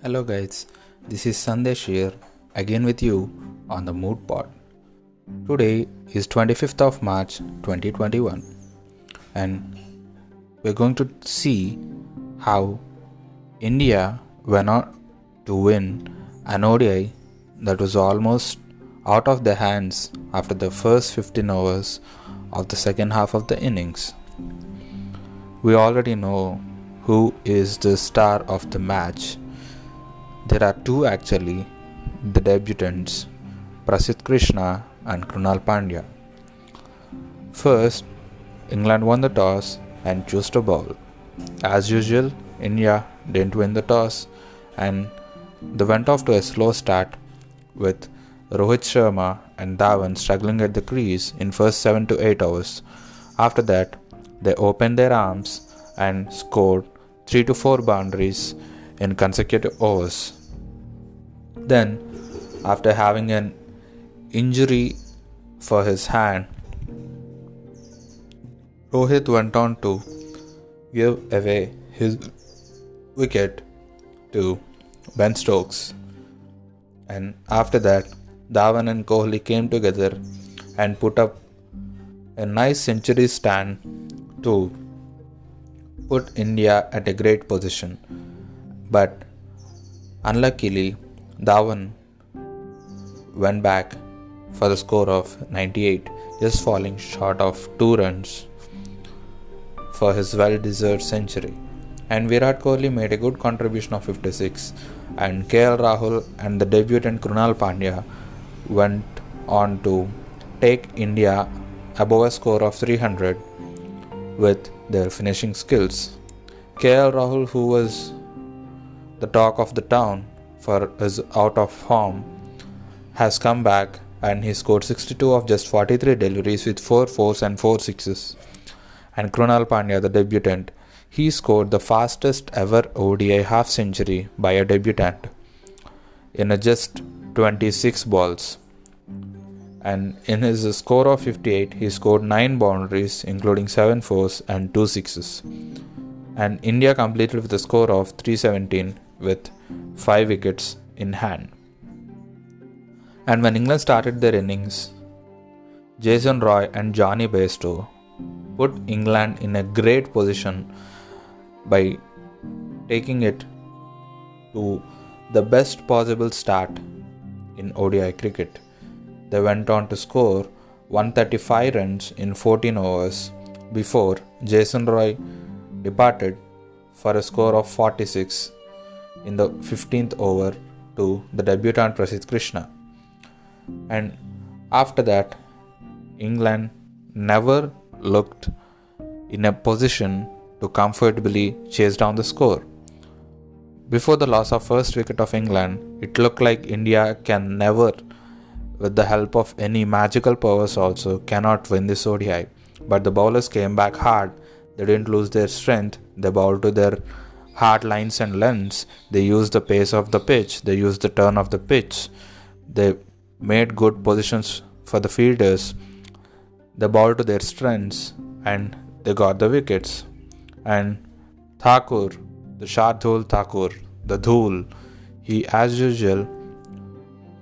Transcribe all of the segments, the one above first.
Hello guys, this is Sandesh here again with you on the Mood Pod. Today is 25th of March 2021 and we're going to see how India went on to win an ODI that was almost out of their hands after the first 15 overs of the second half of the innings. We already know who is the star of the match there are two actually, the debutants, Prasidh Krishna and Krunal Pandya. First, England won the toss and chose to bowl. As usual, India didn't win the toss and they went off to a slow start with Rohit Sharma and Dhawan struggling at the crease in first 7 to 8 hours. After that, they opened their arms and scored 3 to 4 boundaries in consecutive overs. Then, after having an injury for his hand, Rohit went on to give away his wicket to Ben Stokes. And after that, Dhawan and Kohli came together and put up a nice century stand to put India at a great position. But unluckily, Dhawan went back for the score of 98, just falling short of two runs for his well deserved century. And Virat Kohli made a good contribution of 56, and KL Rahul and the debutant Krunal Pandya went on to take India above a score of 300 with their finishing skills. KL Rahul, who was the talk of the town, for his out of form has come back and he scored 62 of just 43 deliveries with 4 fours and 4 sixes. And Krunal Pandya, the debutant, he scored the fastest ever ODI half century by a debutant in just 26 balls. And in his score of 58, he scored 9 boundaries, including 7 fours and 2 sixes. And India completed with a score of 317 with 5 wickets in hand. And when England started their innings, Jason Roy and Jonny Bairstow put England in a great position by taking it to the best possible start in ODI cricket. They went on to score 135 runs in 14 overs before Jason Roy departed for a score of 46 in the 15th over to the debutant Prasidh Krishna. And after that, England never looked in a position to comfortably chase down the score. Before the loss of first wicket of England, it looked like India can never, with the help of any magical powers also, cannot win this ODI. But the bowlers came back hard. They didn't lose their strength. They bowled to their hard lines and lengths. They used the pace of the pitch, they used the turn of the pitch, they made good positions for the fielders, they bowled to their strengths, and they got the wickets. And Thakur, the Shardul Thakur, the Dhul, he as usual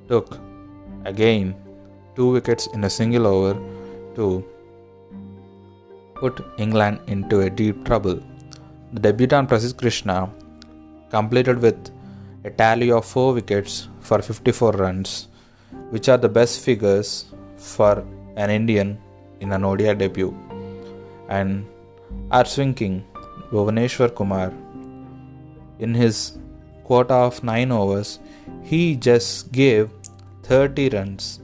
took again two wickets in a single over to put England into a deep trouble. The debutant Prasidh Krishna completed with a tally of 4 wickets for 54 runs, which are the best figures for an Indian in an ODI debut. And our swing king Bhuvaneshwar Kumar, in his quota of 9 overs, he just gave 30 runs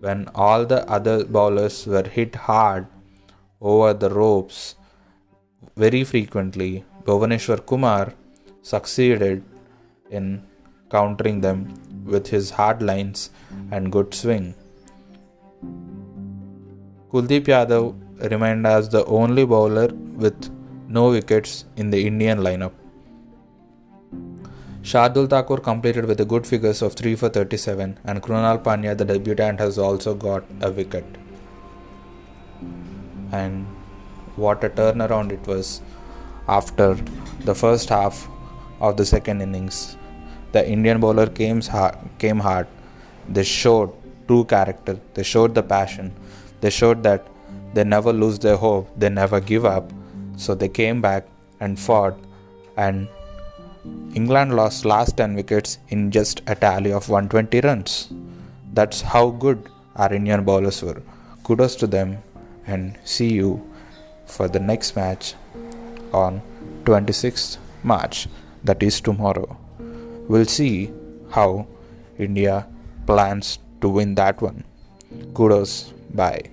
when all the other bowlers were hit hard over the ropes very frequently, Bhuvaneshwar Kumar succeeded in countering them with his hard lines and good swing. Kuldeep Yadav remained as the only bowler with no wickets in the Indian lineup. Shardul Thakur completed with the good figures of 3 for 37 and Krunal Pandya, the debutant, has also got a wicket. And what a turnaround it was after the first half of the second innings. the Indian bowler came hard, came hard. They showed true character. They showed the passion. They showed that they never lose their hope. They never give up. So they came back and fought and England lost last 10 wickets in just a tally of 120 runs. That's how good our Indian bowlers were. Kudos to them and see you for the next match on 26th March, that is tomorrow. We'll see how India plans to win that one. Kudos. Bye.